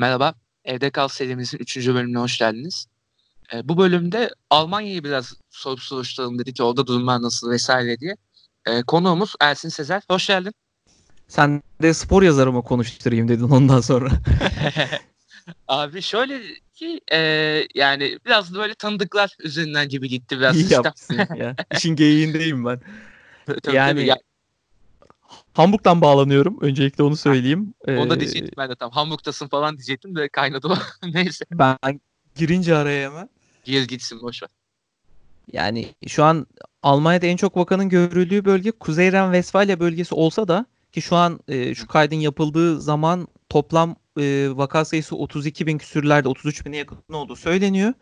Merhaba, Evde Kal serimizin 3. bölümüne hoş geldiniz. Ee, bu bölümde Almanya'yı biraz sorup soruşturalım dedik. Orada durumlar nasıl vesaire diye. Ee, konuğumuz Ersin Sezer. Hoş geldin. Sen de spor yazarımı konuşturayım dedin ondan sonra. Abi şöyle ki e, yani biraz böyle tanıdıklar üzerinden gibi gitti biraz İyi yapmışsın ya. İşin geyiğindeyim ben. Tabii, yani tabii. Hamburg'dan bağlanıyorum. Öncelikle onu söyleyeyim. onu da Ee, diyecektim ben de tam. Hamburg'tasın falan diyecektim de kaynadı o. Neyse. ben girince araya hemen. Gir gitsin boş ver. Yani şu an Almanya'da en çok vakanın görüldüğü bölge Kuzey Ren-Vesfalya bölgesi olsa da ki şu an e, şu kaydın yapıldığı zaman toplam e, vaka sayısı 32 bin küsürlerde 33 bine yakın olduğu söyleniyor.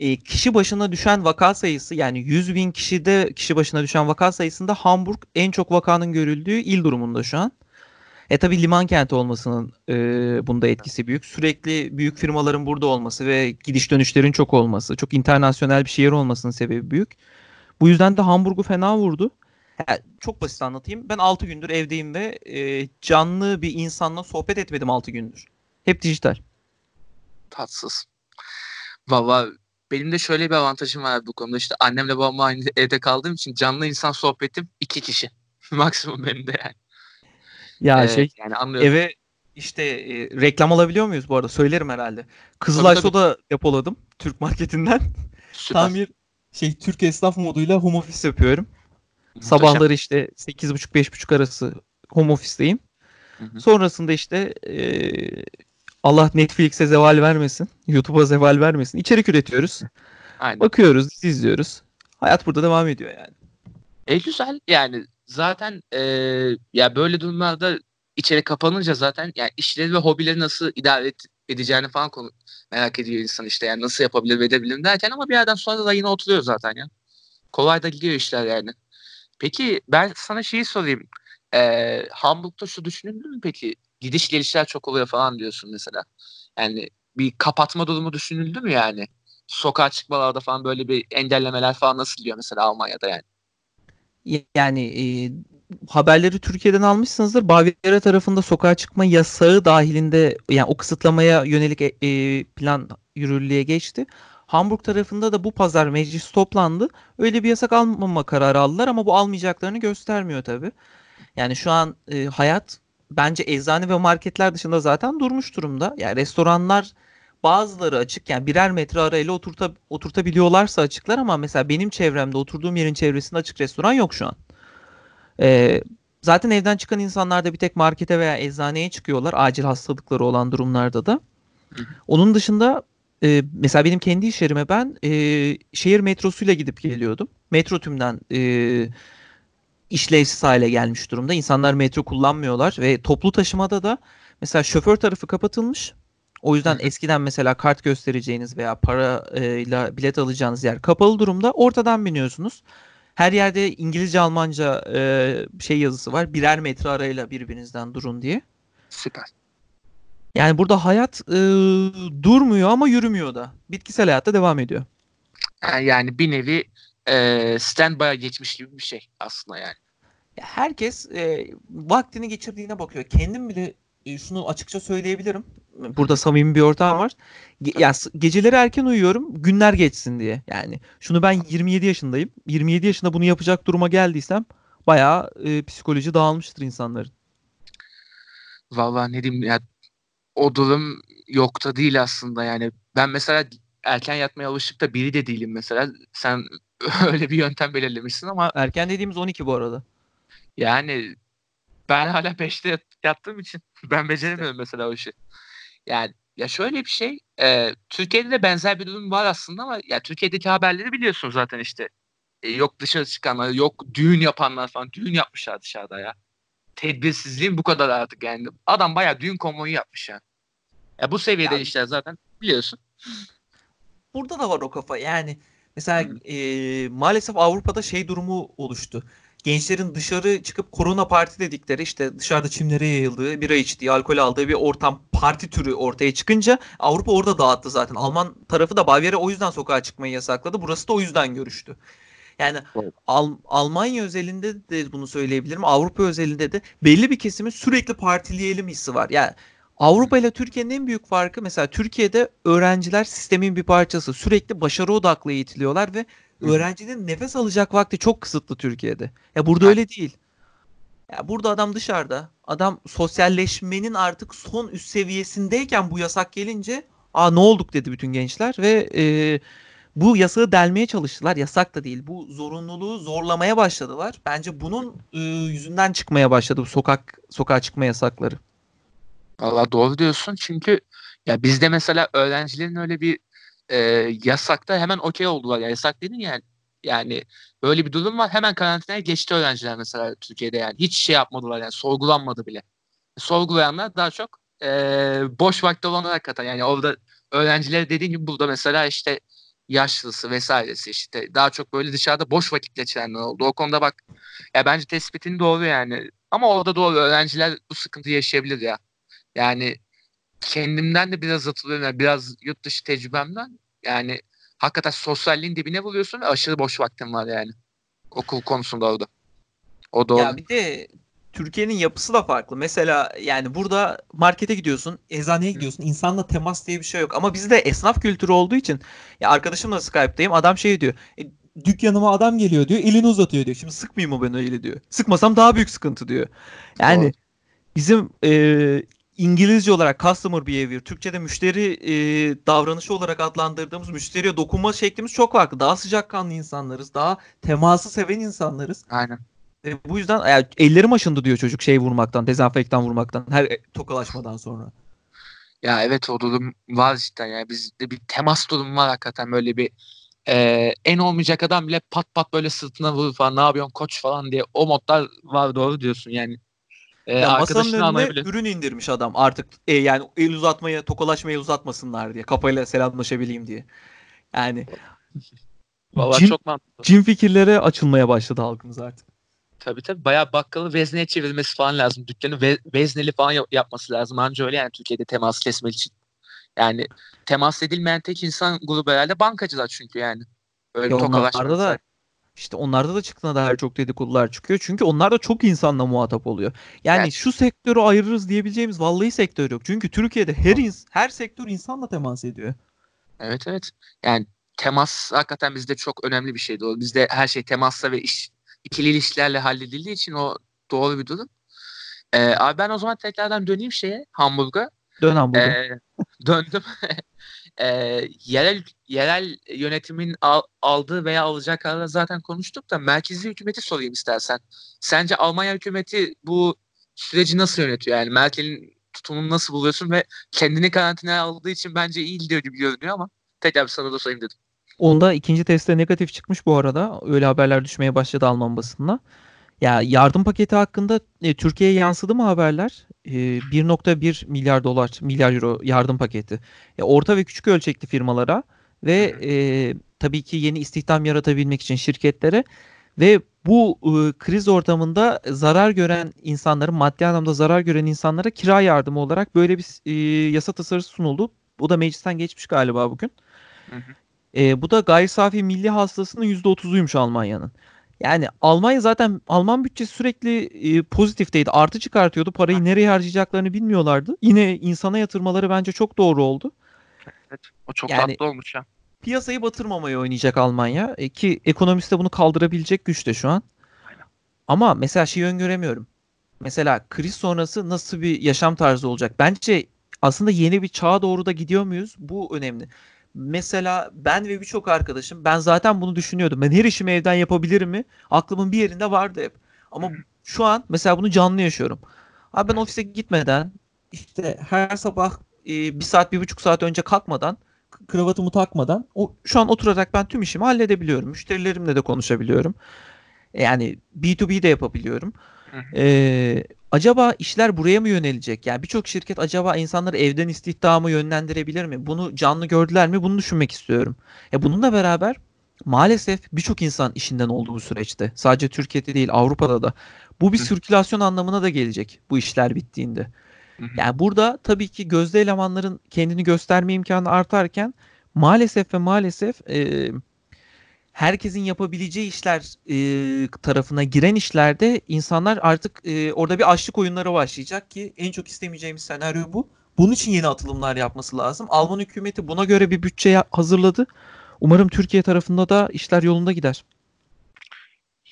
E, kişi başına düşen vaka sayısı yani 100 bin kişide kişi başına düşen vaka sayısında Hamburg en çok vakanın görüldüğü il durumunda şu an. E tabi liman kenti olmasının e, bunda etkisi büyük. Sürekli büyük firmaların burada olması ve gidiş dönüşlerin çok olması, çok internasyonel bir şehir olmasının sebebi büyük. Bu yüzden de Hamburg'u fena vurdu. Ha, çok basit anlatayım. Ben 6 gündür evdeyim ve e, canlı bir insanla sohbet etmedim 6 gündür. Hep dijital. Tatsız. Valla benim de şöyle bir avantajım var bu konuda. İşte annemle babamla aynı evde kaldığım için canlı insan sohbetim iki kişi. Maksimum benim de yani. Ya Ee, şey yani anlıyorum. eve işte e, reklam alabiliyor muyuz bu arada? Söylerim herhalde. Kızılay Tabii, tabii. Soda depoladım Türk marketinden. Süper. Tam bir şey Türk esnaf moduyla home office yapıyorum. Muhteşem. Sabahları işte 8.30-5.30 arası home office'teyim. Hı hı. Sonrasında işte e, Allah Netflix'e zeval vermesin. YouTube'a zeval vermesin. İçerik üretiyoruz. Aynen. Bakıyoruz, izliyoruz. Hayat burada devam ediyor yani. E güzel yani zaten e, ya böyle durumlarda içeri kapanınca zaten yani işleri ve hobileri nasıl idare et- edeceğini falan konu merak ediyor insan işte yani nasıl yapabilir ve edebilir derken ama bir yerden sonra da yine oturuyor zaten ya. Kolay da gidiyor işler yani. Peki ben sana şeyi sorayım. E, Hamburg'da şu düşünüldü mü peki? Gidiş gelişler çok oluyor falan diyorsun mesela. Yani bir kapatma durumu düşünüldü mü yani? Sokağa çıkmalarda falan böyle bir engellemeler falan nasıl diyor mesela Almanya'da yani? Yani e, haberleri Türkiye'den almışsınızdır. Bavyera tarafında sokağa çıkma yasağı dahilinde yani o kısıtlamaya yönelik e, e, plan yürürlüğe geçti. Hamburg tarafında da bu pazar meclis toplandı. Öyle bir yasak almama kararı aldılar ama bu almayacaklarını göstermiyor tabii. Yani şu an e, hayat bence eczane ve marketler dışında zaten durmuş durumda. Yani restoranlar bazıları açık yani birer metre arayla oturta, oturtabiliyorlarsa açıklar ama mesela benim çevremde oturduğum yerin çevresinde açık restoran yok şu an. Ee, zaten evden çıkan insanlar da bir tek markete veya eczaneye çıkıyorlar acil hastalıkları olan durumlarda da. Onun dışında e, mesela benim kendi iş yerime ben e, şehir metrosuyla gidip geliyordum. Metro tümden e, işlevsiz hale gelmiş durumda. İnsanlar metro kullanmıyorlar ve toplu taşımada da mesela şoför tarafı kapatılmış. O yüzden eskiden mesela kart göstereceğiniz veya parayla bilet alacağınız yer kapalı durumda. Ortadan biniyorsunuz. Her yerde İngilizce, Almanca e, şey yazısı var. Birer metre arayla birbirinizden durun diye. Süper. Yani burada hayat e, durmuyor ama yürümüyor da. Bitkisel hayatta devam ediyor. Yani bir nevi e, standby'a geçmiş gibi bir şey aslında yani. Ya Herkes e, vaktini geçirdiğine bakıyor. Kendim bile e, şunu açıkça söyleyebilirim. Burada samimi bir ortam var. Ge- ya geceleri erken uyuyorum, günler geçsin diye. Yani şunu ben 27 yaşındayım. 27 yaşında bunu yapacak duruma geldiysem bayağı e, psikoloji dağılmıştır insanların. Vallahi ne diyeyim ya o durum yok da değil aslında yani. Ben mesela erken yatmaya alışık da biri de değilim mesela. Sen öyle bir yöntem belirlemişsin ama Erken dediğimiz 12 bu arada. yani ben hala 5'te yat- yattığım için ben beceremiyorum mesela o işi. Yani ya şöyle bir şey e, Türkiye'de de benzer bir durum var aslında ama ya Türkiye'deki haberleri biliyorsun zaten işte. E, yok dışarı çıkanlar, yok düğün yapanlar falan. Düğün yapmışlar dışarıda ya. Tedbirsizliğin bu kadar artık yani. Adam bayağı düğün konvoyu yapmış ya. Ya bu seviyede Ya- işler zaten biliyorsun. Burada da var o kafa. Yani mesela e, maalesef Avrupa'da şey durumu oluştu. Gençlerin dışarı çıkıp korona parti dedikleri işte dışarıda çimlere yayıldığı, bira içtiği, alkol aldığı bir ortam parti türü ortaya çıkınca Avrupa orada dağıttı zaten. Alman tarafı da Bavyera o yüzden sokağa çıkmayı yasakladı. Burası da o yüzden görüştü. Yani Evet. Al- Almanya özelinde de bunu söyleyebilirim. Avrupa özelinde de belli bir kesimin sürekli partileyelim hissi var. Yani Avrupa ile Türkiye'nin en büyük farkı mesela Türkiye'de öğrenciler sistemin bir parçası. Sürekli başarı odaklı eğitiliyorlar ve öğrencinin nefes alacak vakti çok kısıtlı Türkiye'de. Ya burada öyle değil. Ya burada adam dışarıda. Adam sosyalleşmenin artık son üst seviyesindeyken bu yasak gelince aa ne olduk dedi bütün gençler ve e, bu yasağı delmeye çalıştılar. Yasak da değil. Bu zorunluluğu zorlamaya başladılar. Bence bunun e, yüzünden çıkmaya başladı bu sokak sokağa çıkma yasakları. Valla doğru diyorsun çünkü ya bizde mesela öğrencilerin öyle bir e, yasakta hemen okey oldular. Ya yasak dedin yani yani böyle bir durum var. Hemen karantinaya geçti öğrenciler mesela Türkiye'de yani. Hiç şey yapmadılar yani sorgulanmadı bile. Sorgulayanlar daha çok e, boş vakti olanlar hakikaten. Yani orada öğrenciler dediğin gibi burada mesela işte yaşlısı vesairesi işte daha çok böyle dışarıda boş vakit geçirenler oldu. O konuda bak ya bence tespitin doğru yani. Ama orada doğru öğrenciler bu sıkıntı yaşayabilir ya. Yani kendimden de biraz hatırlıyorum. Yani biraz yurt dışı tecrübemden. Yani hakikaten sosyalliğin dibine buluyorsun ve aşırı boş vaktin var yani. Okul konusunda orada. O doğru. Ya bir de Türkiye'nin yapısı da farklı. Mesela yani burada markete gidiyorsun, eczaneye gidiyorsun. insanla temas diye bir şey yok. Ama bizde esnaf kültürü olduğu için ya arkadaşımla Skype'dayım. Adam şey diyor. E, dükkanıma adam geliyor diyor. Elini uzatıyor diyor. Şimdi sıkmayayım mı ben öyle diyor. Sıkmasam daha büyük sıkıntı diyor. Yani Doğru. bizim e, İngilizce olarak customer behavior, Türkçe'de müşteri e, davranışı olarak adlandırdığımız müşteriye dokunma şeklimiz çok farklı. Daha sıcakkanlı insanlarız. Daha teması seven insanlarız. Aynen. E, bu yüzden yani ellerim aşındı diyor çocuk şey vurmaktan, dezenfektan vurmaktan her tokalaşmadan sonra. Ya evet o durum var cidden yani bizde bir temas durumu var hakikaten böyle bir e, en olmayacak adam bile pat pat böyle sırtına vurur falan ne yapıyorsun koç falan diye o modlar var doğru diyorsun yani. E, ya masanın önüne ürün indirmiş adam artık e, yani el uzatmayı tokalaşmayı uzatmasınlar diye kafayla selamlaşabileyim diye. Yani Vallahi cin, çok mantıklı. Cin fikirlere açılmaya başladı halkımız artık. Tabii tabii. Bayağı bakkalı vezneye çevirmesi falan lazım. Dükkanı ve, vezneli falan yapması lazım. Anca öyle yani Türkiye'de temas kesmek için. Yani temas edilmeyen tek insan grubu herhalde bankacılar çünkü yani. Öyle ya onlarda da işte onlarda da çıktığına dair çok dedikodular çıkıyor. Çünkü onlar da çok insanla muhatap oluyor. Yani evet. şu sektörü ayırırız diyebileceğimiz vallahi sektör yok. Çünkü Türkiye'de her ins her sektör insanla temas ediyor. Evet evet. Yani temas hakikaten bizde çok önemli bir şeydi. Bizde her şey temasla ve iş ikili ilişkilerle halledildiği için o doğru bir durum. Ee, abi ben o zaman tekrardan döneyim şeye Hamburg'a. Dön Hamburg'a. Ee, döndüm. ee, yerel yerel yönetimin al, aldığı veya alacak kararı zaten konuştuk da merkezi hükümeti sorayım istersen. Sence Almanya hükümeti bu süreci nasıl yönetiyor? Yani Merkel'in tutumunu nasıl buluyorsun ve kendini karantinaya aldığı için bence iyi gidiyor gibi görünüyor ama tekrar sana da sorayım dedim. Onda ikinci testte negatif çıkmış bu arada. Öyle haberler düşmeye başladı Alman basınına. Ya yardım paketi hakkında e, Türkiye'ye yansıdı mı haberler? E, 1.1 milyar dolar, milyar euro yardım paketi. E, orta ve küçük ölçekli firmalara ve e, tabii ki yeni istihdam yaratabilmek için şirketlere ve bu e, kriz ortamında zarar gören insanların maddi anlamda zarar gören insanlara kira yardımı olarak böyle bir e, yasa tasarısı sunuldu. Bu da meclisten geçmiş galiba bugün. Hı hı. E, bu da gayri safi milli hasılasının %30'uymuş Almanya'nın. Yani Almanya zaten Alman bütçesi sürekli e, pozitifteydi. Artı çıkartıyordu. Parayı nereye harcayacaklarını bilmiyorlardı. Yine insana yatırmaları bence çok doğru oldu. Evet. O çok yani, tatlı olmuş ya. Piyasayı batırmamaya oynayacak Almanya. E, ki ekonomist de bunu kaldırabilecek güçte şu an. Aynen. Ama mesela şeyi öngöremiyorum. Mesela kriz sonrası nasıl bir yaşam tarzı olacak? Bence aslında yeni bir çağa doğru da gidiyor muyuz? Bu önemli. Mesela ben ve birçok arkadaşım ben zaten bunu düşünüyordum. Ben her işimi evden yapabilirim mi? Aklımın bir yerinde vardı hep. Ama şu an mesela bunu canlı yaşıyorum. Abi ben ofise gitmeden işte her sabah e, bir saat bir buçuk saat önce kalkmadan kravatımı takmadan o, şu an oturarak ben tüm işimi halledebiliyorum. Müşterilerimle de konuşabiliyorum. Yani B2B de yapabiliyorum. Ee, acaba işler buraya mı yönelecek? Yani birçok şirket acaba insanları evden istihdamı yönlendirebilir mi? Bunu canlı gördüler mi? Bunu düşünmek istiyorum. Ya bununla beraber maalesef birçok insan işinden oldu bu süreçte. Sadece Türkiye'de değil Avrupa'da da. Bu bir sirkülasyon anlamına da gelecek bu işler bittiğinde. Yani burada tabii ki gözde elemanların kendini gösterme imkanı artarken maalesef ve maalesef e, herkesin yapabileceği işler e, tarafına giren işlerde insanlar artık e, orada bir açlık oyunları başlayacak ki en çok istemeyeceğimiz senaryo bu. Bunun için yeni atılımlar yapması lazım. Alman hükümeti buna göre bir bütçe hazırladı. Umarım Türkiye tarafında da işler yolunda gider.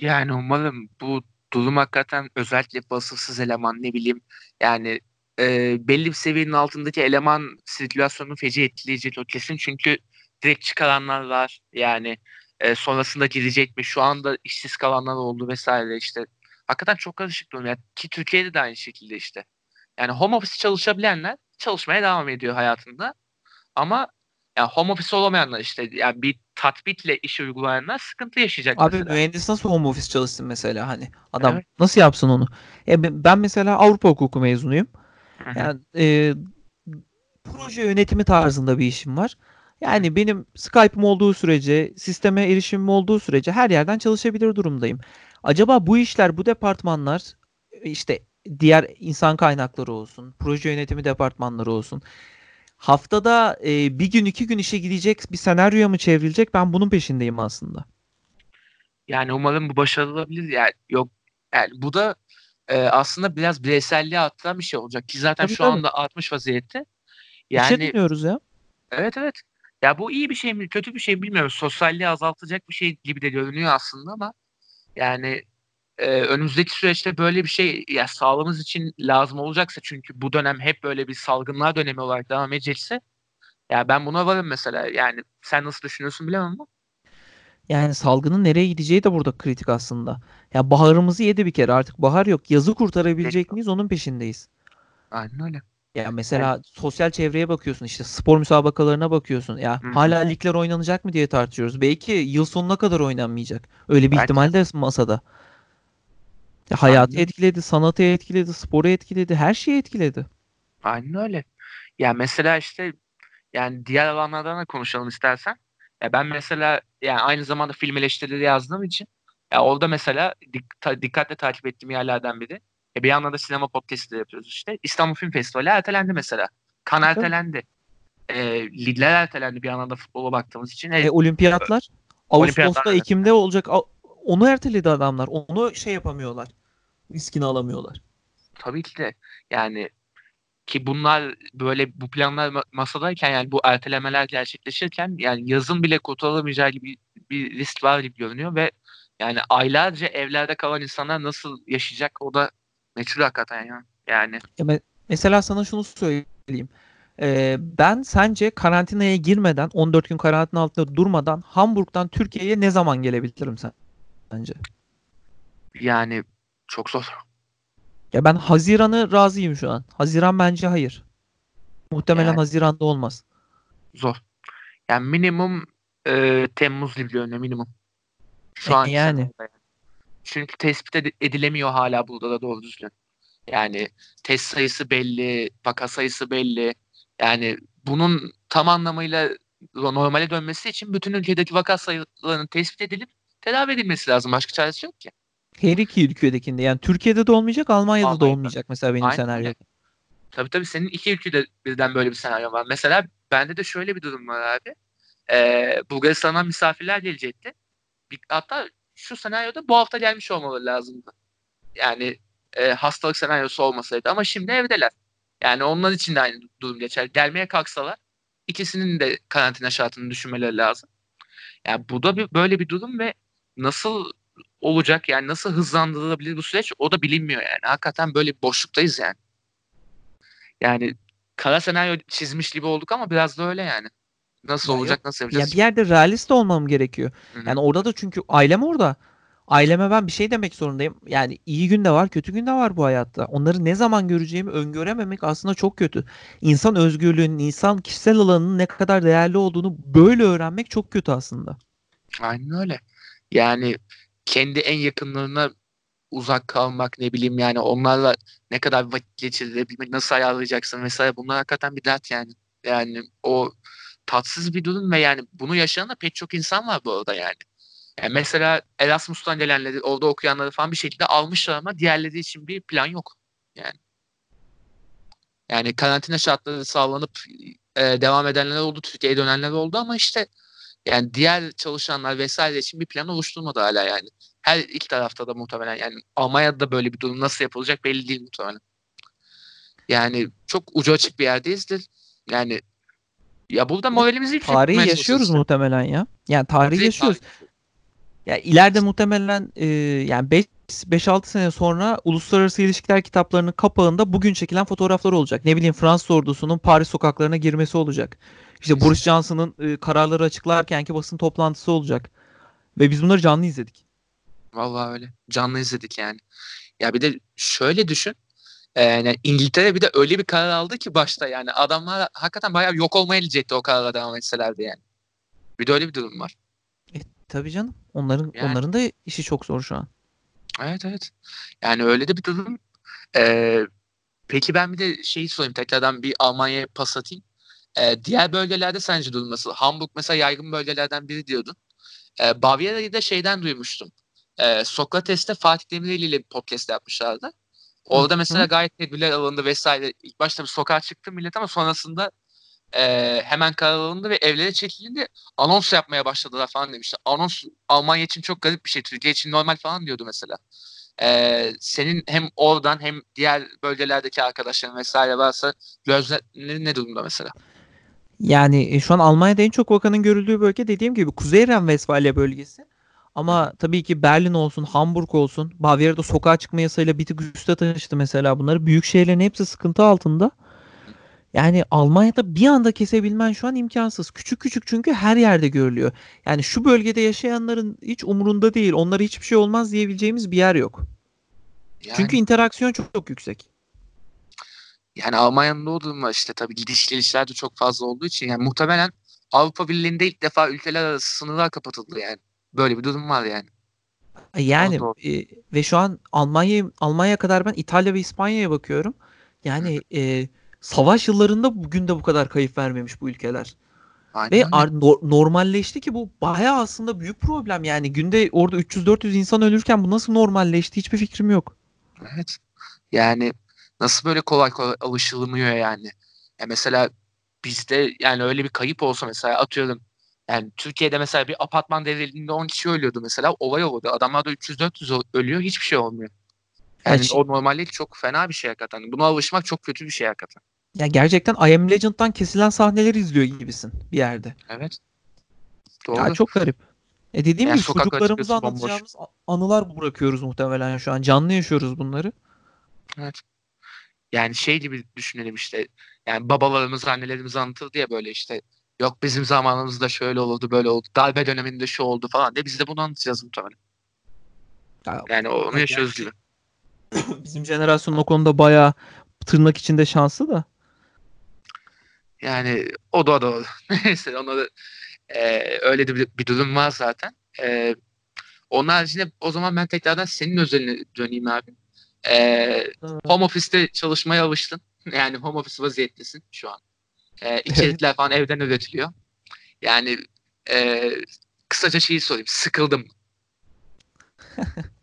Yani umarım bu durum hakikaten özellikle basılsız eleman ne bileyim yani e, belli bir seviyenin altındaki eleman sirkülasyonunu feci etkileyecek o kesin. Çünkü direkt çıkaranlar var. Yani e, sonrasında girecek mi? Şu anda işsiz kalanlar oldu vesaire işte. Hakikaten çok karışık durum. Yani ki Türkiye'de de aynı şekilde işte. Yani home office çalışabilenler çalışmaya devam ediyor hayatında. Ama yani home office olamayanlar işte yani bir tatbitle iş uygulayanlar sıkıntı yaşayacak Abi mesela. mühendis nasıl home office çalışsın mesela hani adam Evet. nasıl yapsın onu? E, ben mesela Avrupa hukuku mezunuyum. Hı hı. Yani e, proje yönetimi tarzında bir işim var. Yani benim Skype'ım olduğu sürece, sisteme erişimim olduğu sürece her yerden çalışabilir durumdayım. Acaba bu işler, bu departmanlar işte diğer insan kaynakları olsun, proje yönetimi departmanları olsun. Haftada e, bir gün iki gün işe gidecek bir senaryoya mı çevrilecek? Ben bunun peşindeyim aslında. Yani umarım bu başarılı olabilir. Yani yok yani bu da e, aslında biraz bireyselliğe attıran bir şey olacak ki zaten Tabii, şu tabii. anda artmış vaziyette. İşe Yani dönüyoruz ya. evet evet. Ya bu iyi bir şey mi kötü bir şey mi bilmiyorum. Sosyalliği azaltacak bir şey gibi de görünüyor aslında ama yani e, önümüzdeki süreçte böyle bir şey ya sağlığımız için lazım olacaksa çünkü bu dönem hep böyle bir salgınlar dönemi olarak devam edecekse ya ben buna varım mesela. Yani sen nasıl düşünüyorsun bilemem ama. Yani salgının nereye gideceği de burada kritik aslında. Ya baharımızı yedi bir kere artık bahar yok. Yazı kurtarabilecek miyiz onun peşindeyiz. Aynen öyle. Ya mesela sosyal çevreye bakıyorsun işte spor müsabakalarına bakıyorsun. Ya Hı hı. hala ligler oynanacak mı diye tartışıyoruz. Belki yıl sonuna kadar oynanmayacak. Öyle bir Belki. ihtimal de masada. Ya hayatı Aynen. etkiledi, sanatı etkiledi, sporu etkiledi, her şeyi etkiledi. Aynen öyle. Ya mesela işte yani diğer alanlardan da konuşalım istersen. Ya ben mesela yani aynı zamanda film eleştirileri yazdığım için ya orada mesela dik- ta- dikkatle takip ettiğim yerlerden biri. Ya bir yandan da sinema podcast'i de yapıyoruz işte. İstanbul Film Festivali ertelendi mesela. Kan Tabii. ertelendi. E, ligler ertelendi bir yandan da futbola baktığımız için. E, E, olimpiyatlar Ağustos'ta. Ekim'de olacak. Onu erteledi adamlar. Onu şey yapamıyorlar. Riskini alamıyorlar. Tabii ki de yani ki bunlar böyle bu planlar ma- masadayken yani bu ertelemeler gerçekleşirken yani yazın bile kurtarılamayacağı gibi bir risk var gibi görünüyor ve yani aylarca evlerde kalan insanlar nasıl yaşayacak o da meçhul hakikaten ya. Yani Ya me- mesela sana şunu söyleyeyim. Ee, ben sence karantinaya girmeden 14 gün karantina altında durmadan Hamburg'dan Türkiye'ye ne zaman gelebilirim sen bence? yani çok zor. Ya ben Haziran'ı razıyım şu an. Haziran bence hayır. Muhtemelen Yani. Haziran'da olmaz. Zor. Yani minimum e, Temmuz gibi görünüyor minimum. Şu E, an yani. Çünkü tespit edi- edilemiyor hala burada da doğru düzgün. Yani test sayısı belli, vaka sayısı belli. Yani bunun tam anlamıyla normale dönmesi için bütün ülkedeki vaka sayılarının tespit edilip tedavi edilmesi lazım. Başka çaresi yok ki. Her iki ülkedekinde yani Türkiye'de de olmayacak, Almanya'da da Almanya'da. olmayacak mesela benim Aynen senaryom. öyle. Tabii tabii senin iki ülkede birden böyle bir senaryo var. Mesela bende de şöyle bir durum var abi. Ee, Bulgaristan'dan misafirler gelecekti. Bir, hatta şu senaryoda bu hafta gelmiş olmaları lazımdı. Yani e, hastalık senaryosu olmasaydı. Ama şimdi evdeler. Yani onlar için de aynı durum geçer. Gelmeye kalksalar ikisinin de karantina şartını düşünmeleri lazım. Yani bu da bir, böyle bir durum ve nasıl olacak yani nasıl hızlandırılabilir bu süreç o da bilinmiyor yani. Hakikaten böyle bir boşluktayız yani. Yani kara senaryo çizmiş gibi olduk ama biraz da öyle yani. Nasıl Ya olacak, nasıl Ya yapacağız? bir yerde realist olmam gerekiyor. Hı hı. Yani orada da çünkü ailem orada. Aileme ben bir şey demek zorundayım. Yani iyi gün de var, kötü gün de var bu hayatta. Onları ne zaman göreceğimi öngörememek aslında çok kötü. İnsan özgürlüğünün, insan kişisel alanının ne kadar değerli olduğunu böyle öğrenmek çok kötü aslında. Aynen öyle. Yani kendi en yakınlarına uzak kalmak ne bileyim yani onlarla ne kadar vakit geçirebilmek nasıl ayarlayacaksın vesaire bunlar hakikaten bir dert yani. Yani o tatsız bir durum ve yani bunu yaşayan da pek çok insan var bu arada yani. Yani mesela Erasmus'tan gelenleri, orada okuyanları falan bir şekilde almışlar ama diğerleri için bir plan yok. Yani. Yani karantina şartları sağlanıp e, devam edenler oldu, Türkiye'ye dönenler oldu ama işte yani diğer çalışanlar vesaire için bir plan oluşturmadı hala yani. Her iki tarafta da muhtemelen yani Almanya'da da böyle bir durum nasıl yapılacak belli değil muhtemelen. Yani çok ucu açık bir yerdeyizdir. Yani ya burada moralimizi yüksek Tarihi yaşıyoruz çalışıyoruz. muhtemelen ya. Yani tarihi yaşıyoruz. tarih. Ya ileride muhtemelen e, yani 5 5-6 sene sonra uluslararası ilişkiler kitaplarının kapağında bugün çekilen fotoğraflar olacak. Ne bileyim Fransız ordusunun Paris sokaklarına girmesi olacak. İşte Boris Johnson'ın e, kararları açıklarkenki basın toplantısı olacak. Ve biz bunları canlı izledik. Vallahi öyle. Canlı izledik yani. Ya bir de şöyle düşün. Yani İngiltere bir de öyle bir karar aldı ki başta yani adamlar hakikaten bayağı yok olmaya gelecekti o karara devam etselerdi yani. Bir de öyle bir durum var. Tabii canım. Onların Yani. onların da işi çok zor şu an. Evet evet. Yani öyle de bir durum. Ee, peki ben bir de şeyi sorayım tekrardan bir Almanya'ya pas atayım. Ee, diğer bölgelerde sence durum nasıl? Hamburg mesela yaygın bölgelerden biri diyordun. Ee, Bavyera'yı da şeyden duymuştum. Ee, Sokrates'te Fatih Demirel ile bir podcast yapmışlardı. Orada mesela gayet tedbirler alındı vesaire. İlk başta bir sokağa çıktı millet ama sonrasında e, hemen karar alındı ve evlere çekilindi. Anons yapmaya başladılar falan demişler. Anons Almanya için çok garip bir şey. Türkiye için normal falan diyordu mesela. Ee, senin hem oradan hem diğer bölgelerdeki arkadaşların vesaire varsa gözlemleri ne durumda mesela? Yani e, şu an Almanya'da en çok vakanın görüldüğü bölge dediğim gibi Kuzey Ren-Vesfalya bölgesi. Ama tabii ki Berlin olsun, Hamburg olsun, Bavyera'da sokağa çıkma yasayla bir tık üste taşıdı mesela bunları. Büyük şehirlerin hepsi sıkıntı altında. Yani Almanya'da bir anda kesebilmen şu an imkansız. Küçük küçük çünkü her yerde görülüyor. Yani şu bölgede yaşayanların hiç umurunda değil, onlara hiçbir şey olmaz diyebileceğimiz bir yer yok. Yani, Çünkü interaksiyon çok, çok yüksek. yani Almanya'nın o durum var işte tabii gidiş gelişler de çok fazla olduğu için yani muhtemelen Avrupa Birliği'nde ilk defa ülkeler arası sınırlar kapatıldı yani. Böyle bir durum var yani. Yani doğru. e, ve şu an Almanya Almanya kadar ben İtalya ve İspanya'ya bakıyorum. Yani e, savaş yıllarında bugün de bu kadar kayıp vermemiş bu ülkeler. Aynen Ve ar- nor- normalleşti ki bu bayağı aslında büyük problem. Yani günde orada 300-400 insan ölürken bu nasıl normalleşti hiçbir fikrim yok. Evet. Yani nasıl böyle kolay kolay alışılmıyor yani. Ya mesela bizde yani öyle bir kayıp olsa mesela atıyorum yani Türkiye'de mesela bir apartman devrildiğinde 10 kişi ölüyordu mesela olay oldu. Adamlar da 300-400 ölüyor hiçbir şey olmuyor. Yani Ya şi- o normallik çok fena bir şey hakikaten. Buna alışmak çok kötü bir şey hakikaten. Ya gerçekten I Am Legend'dan kesilen sahneleri izliyor gibisin bir yerde. Evet. Ya Doğru. çok garip. E dediğim Yani gibi çocuklarımıza bomboş. anlatacağımız a- anılar bırakıyoruz muhtemelen şu an. Canlı yaşıyoruz bunları. Evet. Yani şey gibi düşünelim işte. Yani babalarımız, annelerimiz anlatırdı ya böyle işte. Yok bizim zamanımızda şöyle oldu, böyle oldu. Darbe döneminde şu oldu falan diye biz de bunu anlatacağız muhtemelen. Ya, Yani onu Ya yaşıyoruz gibi. Bizim jenerasyon o konuda bayağı tırnak içinde şanslı da. Yani o da doğru. Neyse ona da e, öyle de bir, bir durum var zaten. E, onun haricinde o zaman ben tekrardan senin özeline döneyim abi. E, home office'te çalışmaya alıştın. Yani home office vaziyettesin şu an. E, içerikler falan evden üretiliyor. Yani e, kısaca şeyi sorayım. Sıkıldım.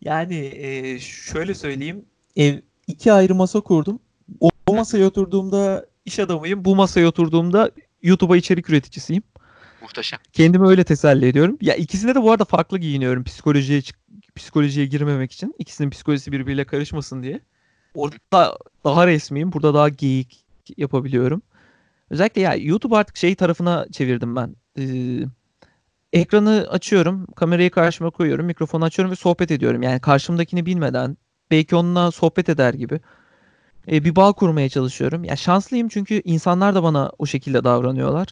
Yani e, şöyle söyleyeyim. Ev iki ayrı masa kurdum. O, o masaya oturduğumda iş adamıyım. Bu masaya oturduğumda YouTube'a içerik üreticisiyim. Muhteşem. Kendimi öyle teselli ediyorum. Ya ikisinde de bu arada farklı giyiniyorum psikolojiye psikolojiye girmemek için. İkisinin psikolojisi birbiriyle karışmasın diye. Orada daha resmiyim. Burada daha geyik yapabiliyorum. Özellikle ya YouTube artık şey tarafına çevirdim ben. Ee, ekranı açıyorum, kamerayı karşıma koyuyorum, mikrofonu açıyorum ve sohbet ediyorum. Yani karşımdakini bilmeden belki onunla sohbet eder gibi e, bir bağ kurmaya çalışıyorum. Ya şanslıyım çünkü insanlar da bana o şekilde davranıyorlar.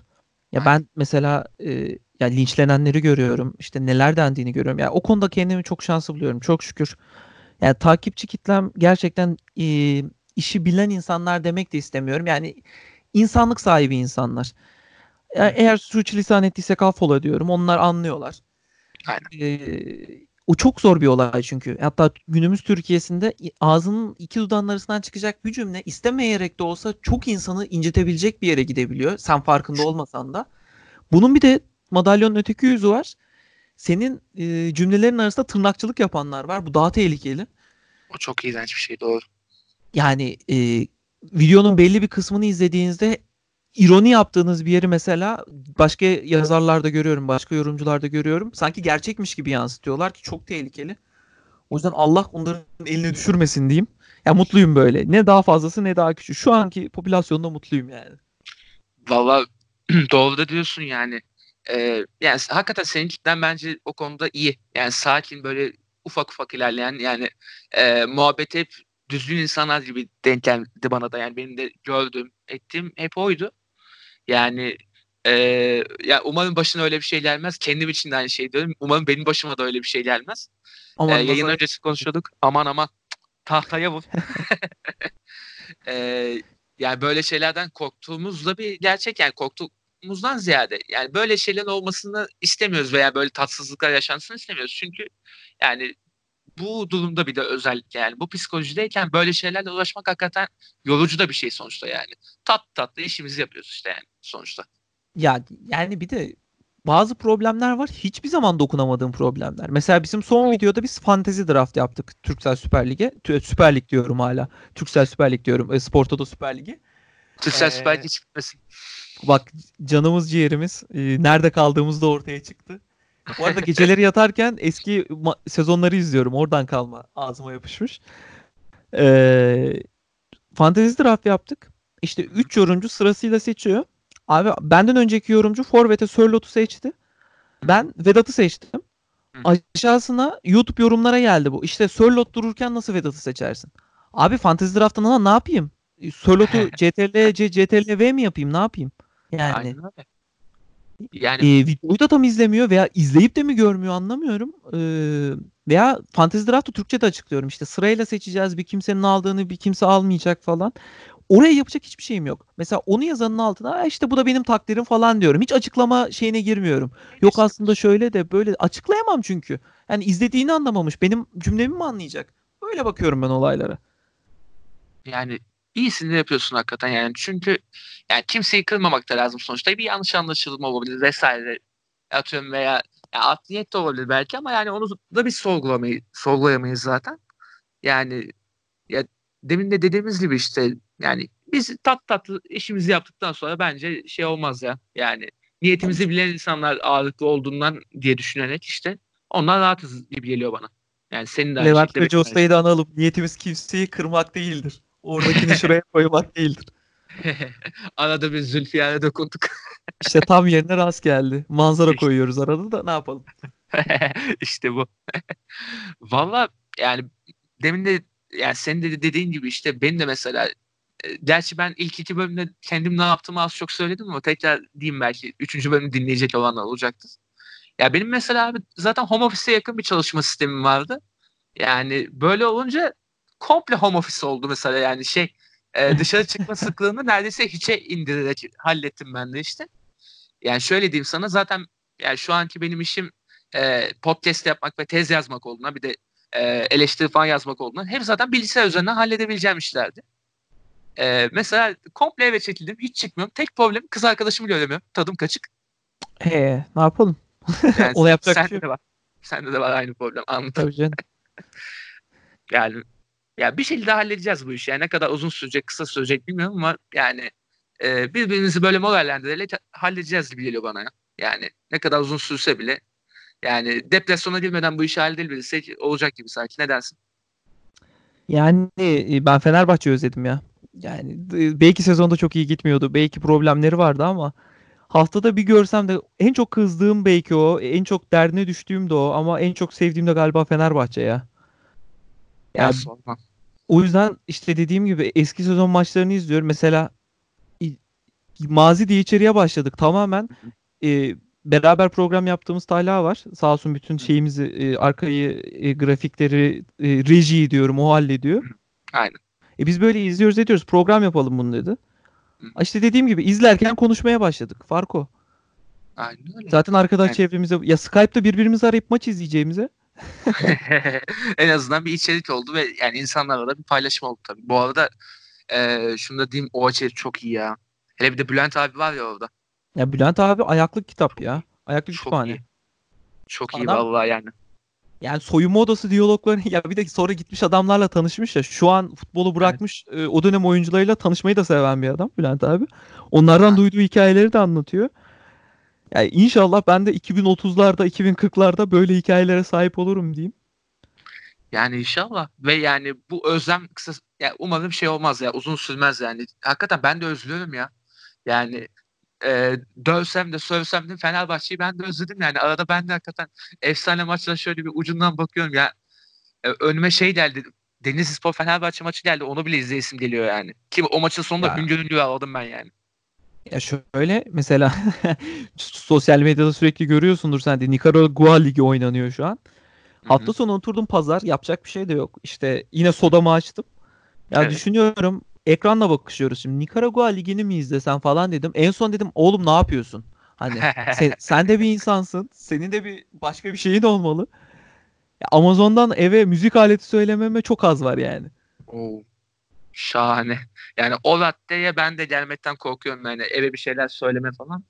Ya ben mesela e, ya linçlenenleri görüyorum. işte neler dendiğini görüyorum. Ya o konuda kendimi çok şanslı buluyorum. Çok şükür. Yani takipçi kitlem gerçekten e, işi bilen insanlar demek de istemiyorum. Yani insanlık sahibi insanlar. Ya eğer sürçülisan ettiysek affola diyorum. Onlar anlıyorlar. Aynen. Ee, o çok zor bir olay çünkü. Hatta günümüz Türkiye'sinde ağzının iki dudağının arasından çıkacak bir cümle istemeyerek de olsa çok insanı incitebilecek bir yere gidebiliyor. Sen farkında olmasan da. Bunun bir de madalyonun öteki yüzü var. Senin e, cümlelerin arasında tırnakçılık yapanlar var. Bu daha tehlikeli. O çok iğrenç bir şey doğru. Yani e, videonun belli bir kısmını izlediğinizde ironi yaptığınız bir yeri mesela başka yazarlarda görüyorum, başka yorumcularda görüyorum. Sanki gerçekmiş gibi yansıtıyorlar ki çok tehlikeli. O yüzden Allah onların eline düşürmesin diyeyim. Ya mutluyum böyle. Ne daha fazlası ne daha küçük. Şu anki popülasyonda mutluyum yani. Valla doğru da diyorsun yani. Ee, yani hakikaten senin kitlen bence o konuda iyi. Yani sakin böyle ufak ufak ilerleyen yani e, muhabbet hep düzgün insanlar gibi denk geldi bana da. Yani benim de gördüğüm, ettiğim hep oydu. Yani e, ya umarım başına öyle bir şey gelmez. Kendim için de aynı şey diyorum. Umarım benim başıma da öyle bir şey gelmez. Aman e, yayın öncesi konuşuyorduk. Aman aman tahtaya vur. e, yani böyle şeylerden korktuğumuz da bir gerçek. Yani korktuğumuzdan ziyade yani böyle şeylerin olmasını istemiyoruz veya böyle tatsızlıklar yaşansın istemiyoruz. Çünkü yani bu durumda bir de özellikle yani bu psikolojideyken böyle şeylerle uğraşmak hakikaten yorucu da bir şey sonuçta yani. Tat tatlı işimizi yapıyoruz işte yani sonuçta. Ya yani bir de bazı problemler var. Hiçbir zaman dokunamadığım problemler. Mesela bizim son videoda biz fantezi draft yaptık Türksel Süper Lig'e. Süper Lig diyorum hala. Türksel Süper Lig diyorum. E, Sporto'da Süper Lig'i. Türksel ee, Süper Lig'i çıkmasın. Bak canımız ciğerimiz e, nerede kaldığımız da ortaya çıktı. Bu arada geceleri yatarken eski sezonları izliyorum. Oradan kalma ağzıma yapışmış. Ee, fantezi draft yaptık. İşte 3 yorumcu sırasıyla seçiyor. Abi benden önceki yorumcu Forvet'e Sörlot'u seçti. Ben Vedat'ı seçtim. Aşağısına YouTube yorumlara geldi bu. İşte Sörlot dururken nasıl Vedat'ı seçersin? Abi Fantasy Draft'ta ne yapayım? Sörlot'u CTRL C, CTRL V mi yapayım? Ne yapayım? Yani. Aynen. Yani e, videoyu da tam izlemiyor veya izleyip de mi görmüyor anlamıyorum. E, veya Fantasy Draft'ı Türkçe'de açıklıyorum. İşte sırayla seçeceğiz. Bir kimsenin aldığını bir kimse almayacak falan. Oraya yapacak hiçbir şeyim yok. Mesela onu yazanın altına işte bu da benim takdirim falan diyorum. Hiç açıklama şeyine girmiyorum. Yok aslında şöyle de böyle açıklayamam çünkü. Yani izlediğini anlamamış. Benim cümlemi mi anlayacak? Böyle bakıyorum ben olaylara. Yani iyisini yapıyorsun hakikaten yani. Çünkü yani kimseyi kırmamak da lazım sonuçta. Bir yanlış anlaşılma olabilir vesaire. Atıyorum veya ya art niyet de olabilir belki ama yani onu da bir sorgulamayı, sorgulayamayız zaten. Yani ya demin de dediğimiz gibi işte yani biz tat tatlı işimizi yaptıktan sonra bence şey olmaz ya. Yani niyetimizi bilen insanlar ağırlıklı olduğundan diye düşünerek işte onlar rahatız gibi geliyor bana. Yani senin de Levent Hoca Usta'yı da analım. Niyetimiz kimseyi kırmak değildir. Oradakini şuraya koymak değildir. arada bir Zülfiyar'a dokunduk. İşte tam yerine rast geldi. Manzara işte. koyuyoruz arada da ne yapalım. İşte bu. Valla yani demin de yani senin de dediğin gibi işte benim de mesela e, gerçi ben ilk iki bölümde kendim ne yaptığımı az çok söyledim ama tekrar diyeyim belki üçüncü bölümü dinleyecek olanlar olacaktır. Ya benim mesela abi zaten home office'e yakın bir çalışma sistemim vardı. Yani böyle olunca komple home office oldu mesela yani şey e, dışarı çıkma sıklığını neredeyse hiçe indirerek hallettim ben de işte. Yani şöyle diyeyim sana zaten yani şu anki benim işim e, podcast yapmak ve tez yazmak olduğuna bir de e, eleştiri falan yazmak olduğundan hep zaten bilgisayar üzerinden halledebileceğim işlerdi. E, mesela komple eve çekildim. Hiç çıkmıyorum. Tek problem kız arkadaşımı göremiyorum. Tadım kaçık. Ee, ne yapalım? Yani Onu yapacak sende şey de var. Sende de var aynı problem. Anladım. Tabii canım. yani ya bir şekilde halledeceğiz bu işi. Yani ne kadar uzun sürecek, kısa sürecek bilmiyorum ama yani e, birbirimizi böyle morallendirerek halledeceğiz gibi geliyor bana ya. Yani ne kadar uzun sürse bile yani depresyona girmeden bu işi halledebilirsek olacak gibi sanki. Ne dersin? Yani e, ben Fenerbahçe'yi özledim ya. Yani belki sezonda çok iyi gitmiyordu. Belki problemleri vardı ama haftada bir görsem de en çok kızdığım belki o. En çok derdine düştüğüm de o. Ama en çok sevdiğim de galiba Fenerbahçe ya. Yani, ya o yüzden işte dediğim gibi eski sezon maçlarını izliyorum. Mesela mazi diye içeriye başladık. Tamamen e, beraber program yaptığımız Talha var. Sağ olsun bütün şeyimizi e, arkayı e, grafikleri e, rejiyi diyorum o hallediyor. Aynen. E biz böyle izliyoruz ediyoruz program yapalım bunu dedi. Hı. İşte dediğim gibi izlerken konuşmaya başladık. Farko. Aynen öyle. Zaten arkadaş Aynen. çevremize ya Skype'da birbirimizi arayıp maç izleyeceğimize en azından bir içerik oldu ve yani insanlarla da bir paylaşım oldu tabii. Bu arada e, şunu da diyeyim o içerik çok iyi ya. Hele bir de Bülent abi var ya orada. Ya Bülent abi ayaklık kitap ya. Ayaklık çok kütüphane. Iyi. Çok Adam, iyi vallahi yani. Yani soyunma odası diyalogları ya bir de sonra gitmiş adamlarla tanışmış ya. Şu an futbolu bırakmış evet. e, o dönem oyuncularıyla tanışmayı da seven bir adam Bülent abi. Onlardan ha. duyduğu hikayeleri de anlatıyor. Yani inşallah ben de 2030'larda 2040'larda böyle hikayelere sahip olurum diyeyim. Yani inşallah ve yani bu özlem kısa ya umarım şey olmaz ya uzun sürmez yani. Hakikaten ben de özlüyorum ya. Yani e, dövsem de sövsem de Fenerbahçe'yi ben de özledim yani. Arada ben de hakikaten efsane maçlara şöyle bir ucundan bakıyorum ya. E, önüme şey geldi. Denizlispor Fenerbahçe maçı geldi. Onu bile izleyesim geliyor yani. Ki o maçın sonunda hüngür hüngür ağladım ben yani. Ya şöyle mesela sosyal medyada sürekli görüyorsundur sen de Nikaragua Ligi oynanıyor şu an. Hı hı. Hafta sonu oturdum pazar yapacak bir şey de yok. İşte yine sodamı açtım. Ya Evet. düşünüyorum ekranla bakışıyoruz şimdi Nikaragua Ligi'ni mi izlesem falan dedim. En son dedim oğlum ne yapıyorsun? Hani sen, sen de bir insansın. Senin de bir başka bir şeyin olmalı. Ya Amazon'dan eve müzik aleti söylememe çok az var yani. Oo, şahane. Yani o raddeye ben de gelmekten korkuyorum yani eve bir şeyler söyleme falan.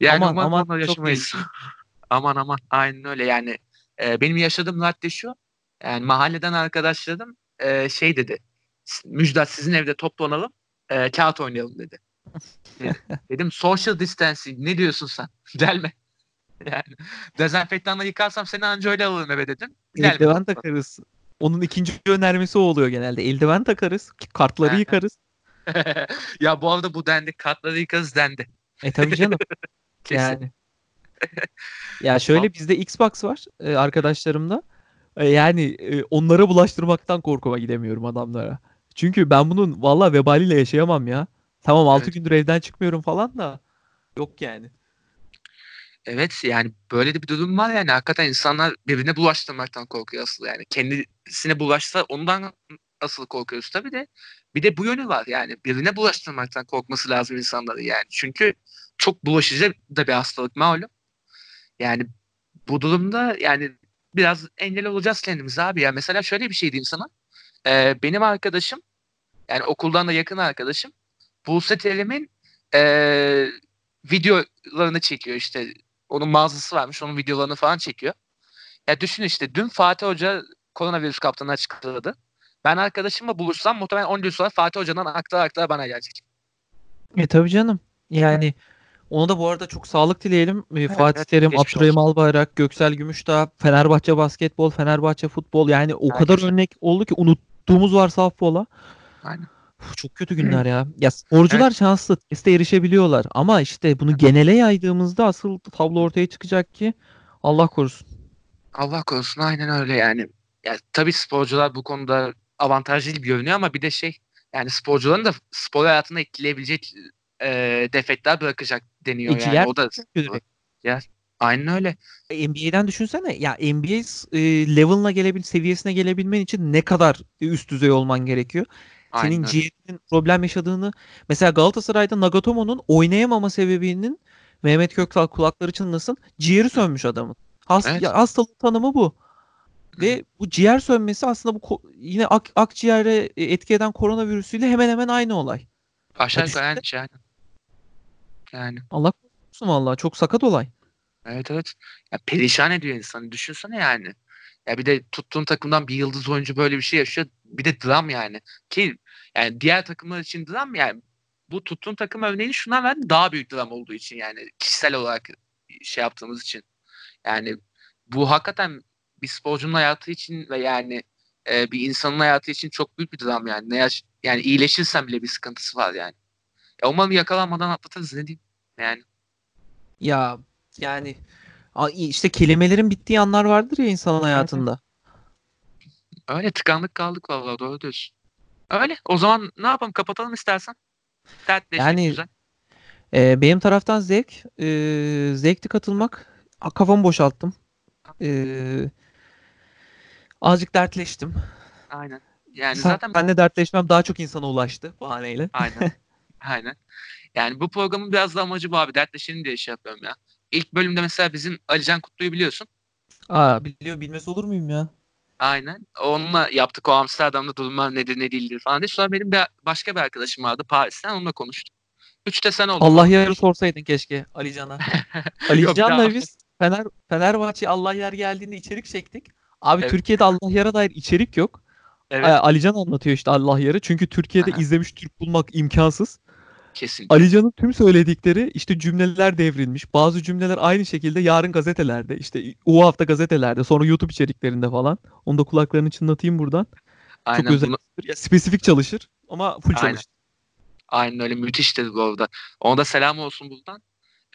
Yani Aman, aman, çok yaşamayız. aman aman aynen öyle yani. e, benim yaşadığım radde şu. Yani mahalleden arkadaşlarım e, şey dedi. Müjdat sizin evde toplanalım e, kağıt oynayalım dedi. Dedim, social distancing ne diyorsun sen? Delme. Yani dezenfektanla yıkarsam seni anca öyle alırım eve dedim. Eldiven takarız. Onun ikinci önermesi o oluyor genelde. Eldiven takarız. Kartları yıkarız. ya bu arada bu dendi. Kartları yıkarız dendi. E tabii canım. Yani. Ya şöyle bizde Xbox var e, arkadaşlarımda. E, yani e, onlara bulaştırmaktan korkuma gidemiyorum adamlara. Çünkü ben bunun valla vebaliyle yaşayamam ya. Tamam 6 Evet. gündür evden çıkmıyorum falan da. Yok yani. Evet yani böyle de bir durum var yani. Hakikaten insanlar birbirine bulaştırmaktan korkuyor asıl yani. Kendisine bulaşsa ondan asıl korkuyoruz tabii de. Bir de bu yönü var yani. Birbirine bulaştırmaktan korkması lazım insanların yani. Çünkü çok bulaşıcı da bir hastalık malum. Yani bu durumda yani biraz engel olacağız kendimize abi ya. Mesela şöyle bir şey diyeyim sana. Ee, benim arkadaşım yani okuldan da yakın arkadaşım Buse Terim'in ee, videolarını çekiyor işte onun mağazası varmış. Onun videolarını falan çekiyor. Ya düşün işte dün Fatih Hoca koronavirüs kaptanı açıkladı. Ben arkadaşımla buluşsam muhtemelen 10 gün sonra Fatih Hoca'dan aktara aktara bana gelecek. E tabii canım. Yani ona da bu arada çok sağlık dileyelim. E, Fatih evet, Terim, geçmiş Abdurrahim Albayrak, Göksel Gümüşdağ, Fenerbahçe basketbol, Fenerbahçe futbol yani o kadar Herkes. örnek oldu ki unuttuğumuz varsa affola. Aynen. Uf, çok kötü günler ya. Ya sporcular şanslı, teste erişebiliyorlar ama işte bunu genele yaydığımızda asıl tablo ortaya çıkacak ki Allah korusun. Allah korusun aynen öyle yani. Ya tabii sporcular bu konuda avantajlı gibi görünüyor ama bir de şey yani sporcuların da spor hayatını etkileyebilecek e, defekler bırakacak deniyor E, yani. ciğer O da direkt. aynen öyle. E, NBA'den düşünsene ya NBA e, level'ına gelebil seviyesine gelebilmen için ne kadar üst düzey olman gerekiyor. Aynen Senin ciğerinin problem yaşadığını mesela Galatasaray'da Nagatomo'nun oynayamama sebebinin Mehmet Köksal kulakları çınlasın ciğeri sönmüş adamın. Hast Evet. ya, hastalık tanımı bu. Ve bu ciğer sönmesi aslında bu yine ak akciğere e, etki eden koronavirüsüyle hemen hemen aynı olay. Aşağı yukarı aynı şey aynen. Yani Allah korusun vallahi çok sakat olay. evet evet. Ya perişan ediyor insanı. Düşünsene yani. Ya bir de tuttuğun takımdan bir yıldız oyuncu böyle bir şey yaşıyor. Bir de dram yani. Ki yani diğer takımlar için dram yani bu tuttuğun takım örneğini şuna verdi daha büyük dram olduğu için yani kişisel olarak şey yaptığımız için. Yani bu hakikaten bir sporcunun hayatı için ve yani e, bir insanın hayatı için çok büyük bir dram yani. Ne yaş yani iyileşirsen bile bir sıkıntısı var yani. Ya umarım yakalanmadan atlatırız ne diyeyim. Yani Ya yani işte kelimelerin bittiği anlar vardır ya insanın hayatında. öyle tıkandık kaldık vallahi doğru diyorsun. Öyle. O zaman ne yapalım kapatalım istersen. Dertleşmek Yani- güzel. Ee, benim taraftan zevk. Ee, zevkli katılmak. Kafamı boşalttım. Ee, azıcık dertleştim. Aynen. Yani Sen- zaten benle dertleşmem daha çok insana ulaştı bahaneyle. aynen. aynen. Yani bu programın biraz da amacı bu abi. Dertleşelim diye şey yapıyorum ya. İlk bölümde mesela bizim Alican Kutlu'yu biliyorsun. Aa biliyor bilmez olur muyum ya? Aynen. Onunla yaptık o Amsterdam'da durumlar nedir ne değildir falan diye. Sonra benim bir, başka bir arkadaşım vardı Paris'ten onunla konuştuk. Üç de sen oldun. Allah yarı sorsaydın keşke Ali Can'a. Ali Yok, Can'la biz Fener Fenerbahçe Allah yer geldiğinde içerik çektik. Abi Evet. Türkiye'de Allah yar'a dair içerik yok. Evet. Ali Can anlatıyor işte Allah yarı. Çünkü Türkiye'de izlemiş Türk bulmak imkansız. Kesinlikle. Alican'ın tüm söyledikleri işte cümleler devrilmiş. Bazı cümleler aynı şekilde yarın gazetelerde işte o hafta gazetelerde sonra YouTube içeriklerinde falan. Onu da kulaklarını çınlatayım buradan. Aynen Çok özel. bunu- Ya, spesifik çalışır ama full Aynen. çalışır. Aynen öyle müthiştir bu arada. Ona da selam olsun buradan.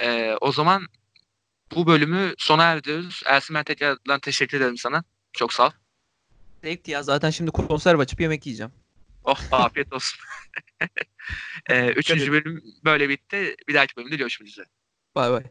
Ee, o zaman bu bölümü sona erdiriyoruz. Ersin ben tekrardan teşekkür ederim sana. Çok sağ ol. Zevkti ya zaten şimdi konserve açıp yemek yiyeceğim. Oh afiyet olsun. ee, üçüncü bölüm böyle bitti. Bir dahaki bölümde görüşmek üzere. Bay bay.